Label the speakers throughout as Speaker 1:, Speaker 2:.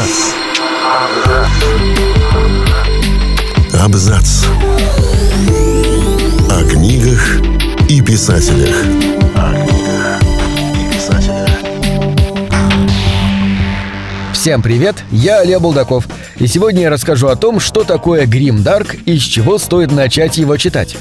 Speaker 1: Абзац. Абзац. О книгах и писателях. О книгах и писателях.
Speaker 2: Всем привет, я Олег Булдаков, и сегодня я расскажу о том, что такое Грим Дарк и с чего стоит начать его читать.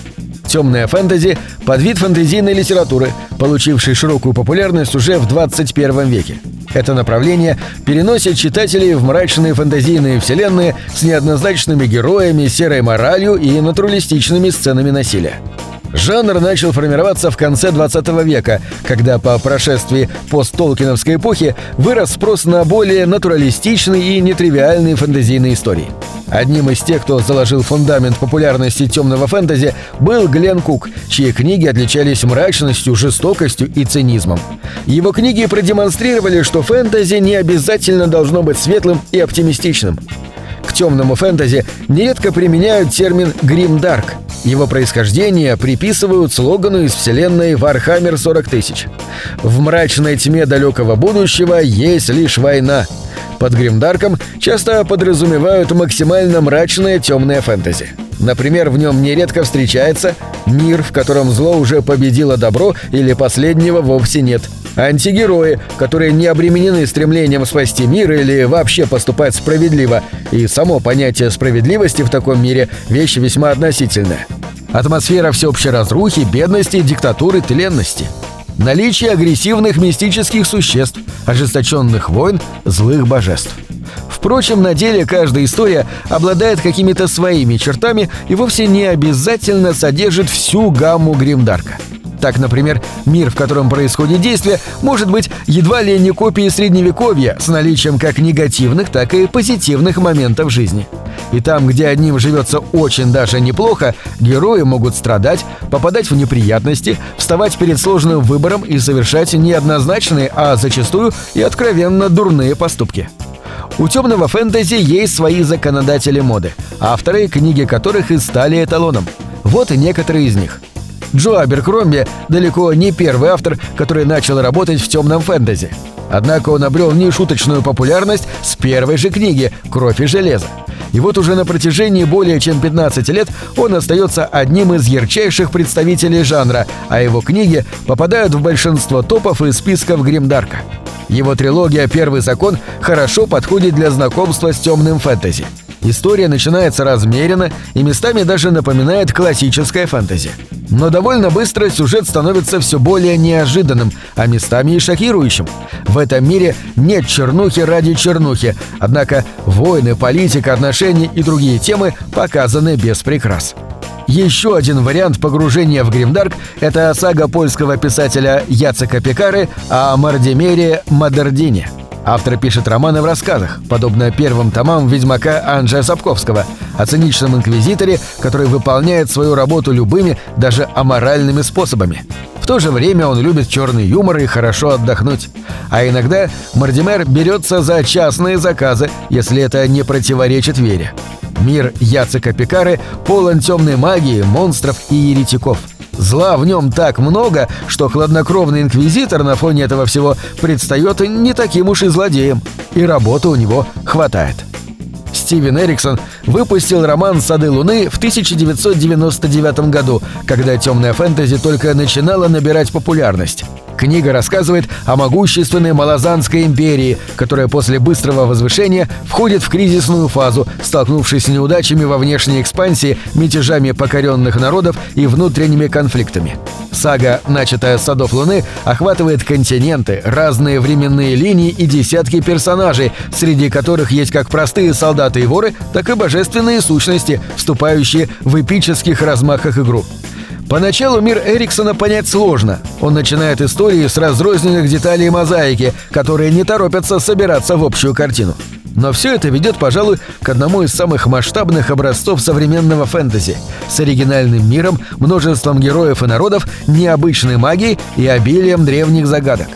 Speaker 2: Темная фэнтези – подвид фэнтезийной литературы, получивший широкую популярность уже в 21 веке. Это направление переносит читателей в мрачные фэнтезийные вселенные с неоднозначными героями, серой моралью и натуралистичными сценами насилия. Жанр начал формироваться в конце 20 века, когда по прошествии посттолкиновской эпохи вырос спрос на более натуралистичные и нетривиальные фэнтезийные истории. Одним из тех, кто заложил фундамент популярности темного фэнтези, был Глен Кук, чьи книги отличались мрачностью, жестокостью и цинизмом. Его книги продемонстрировали, что фэнтези не обязательно должно быть светлым и оптимистичным. К темному фэнтези нередко применяют термин «грим дарк», его происхождение приписывают слогану из вселенной Warhammer 40 тысяч. В мрачной тьме далекого будущего есть лишь война. Под гримдарком часто подразумевают максимально мрачное темное фэнтези. Например, в нем нередко встречается мир, в котором зло уже победило добро или последнего вовсе нет. Антигерои, которые не обременены стремлением спасти мир или вообще поступать справедливо. И само понятие справедливости в таком мире – вещь весьма относительная. Атмосфера всеобщей разрухи, бедности, диктатуры, тленности. Наличие агрессивных мистических существ, ожесточенных войн, злых божеств. Впрочем, на деле каждая история обладает какими-то своими чертами и вовсе не обязательно содержит всю гамму Гримдарка. Так, например, мир, в котором происходит действие, может быть едва ли не копией средневековья с наличием как негативных, так и позитивных моментов жизни. И там, где одним живется очень даже неплохо, герои могут страдать, попадать в неприятности, вставать перед сложным выбором и совершать неоднозначные, а зачастую и откровенно дурные поступки. У темного фэнтези есть свои законодатели моды, авторы, книги которых и стали эталоном. Вот некоторые из них. Джо Аберкромби далеко не первый автор, который начал работать в темном фэнтези. Однако он обрел нешуточную популярность с первой же книги «Кровь и железо». И вот уже на протяжении более чем 15 лет он остается одним из ярчайших представителей жанра, а его книги попадают в большинство топов и списков Гримдарка. Его трилогия «Первый закон» хорошо подходит для знакомства с темным фэнтези. История начинается размеренно и местами даже напоминает классическое фэнтези. Но довольно быстро сюжет становится все более неожиданным, а местами и шокирующим. В этом мире нет чернухи ради чернухи, однако войны, политика, отношения и другие темы показаны без прикрас. Еще один вариант погружения в Гримдарк – это сага польского писателя Яцека Пекары о Мардемере Мадердине. Автор пишет романы в рассказах, подобно первым томам «Ведьмака» Анджея Сапковского, о циничном инквизиторе, который выполняет свою работу любыми, даже аморальными способами. В то же время он любит черный юмор и хорошо отдохнуть. А иногда Мардимер берется за частные заказы, если это не противоречит вере. Мир Яцека Пикары полон темной магии, монстров и еретиков. Зла в нем так много, что хладнокровный инквизитор на фоне этого всего предстает не таким уж и злодеем. И работы у него хватает. Стивен Эриксон выпустил роман «Сады Луны» в 1999 году, когда темная фэнтези только начинала набирать популярность. Книга рассказывает о могущественной Малазанской империи, которая после быстрого возвышения входит в кризисную фазу, столкнувшись с неудачами во внешней экспансии, мятежами покоренных народов и внутренними конфликтами. Сага, начатая с садов Луны, охватывает континенты, разные временные линии и десятки персонажей, среди которых есть как простые солдаты и воры, так и божественные сущности, вступающие в эпических размахах игру. Поначалу мир Эриксона понять сложно. Он начинает истории с разрозненных деталей мозаики, которые не торопятся собираться в общую картину. Но все это ведет, пожалуй, к одному из самых масштабных образцов современного фэнтези с оригинальным миром, множеством героев и народов, необычной магией и обилием древних загадок.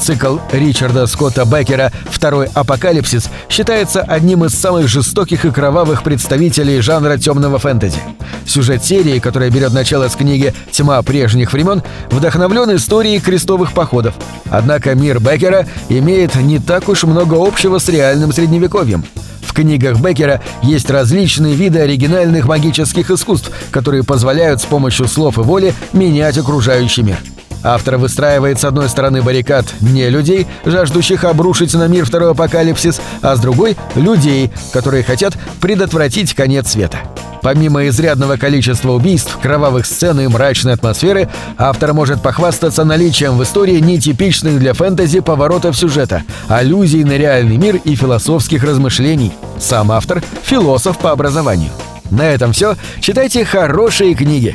Speaker 2: Цикл Ричарда Скотта Беккера «Второй апокалипсис» считается одним из самых жестоких и кровавых представителей жанра темного фэнтези. Сюжет серии, которая берет начало с книги «Тьма прежних времен», вдохновлен историей крестовых походов. Однако мир Беккера имеет не так уж много общего с реальным средневековьем. В книгах Беккера есть различные виды оригинальных магических искусств, которые позволяют с помощью слов и воли менять окружающий мир. Автор выстраивает с одной стороны баррикад не людей, жаждущих обрушить на мир второй апокалипсис, а с другой — людей, которые хотят предотвратить конец света. Помимо изрядного количества убийств, кровавых сцен и мрачной атмосферы, автор может похвастаться наличием в истории нетипичных для фэнтези поворотов сюжета, аллюзий на реальный мир и философских размышлений. Сам автор — философ по образованию. На этом все. Читайте хорошие книги.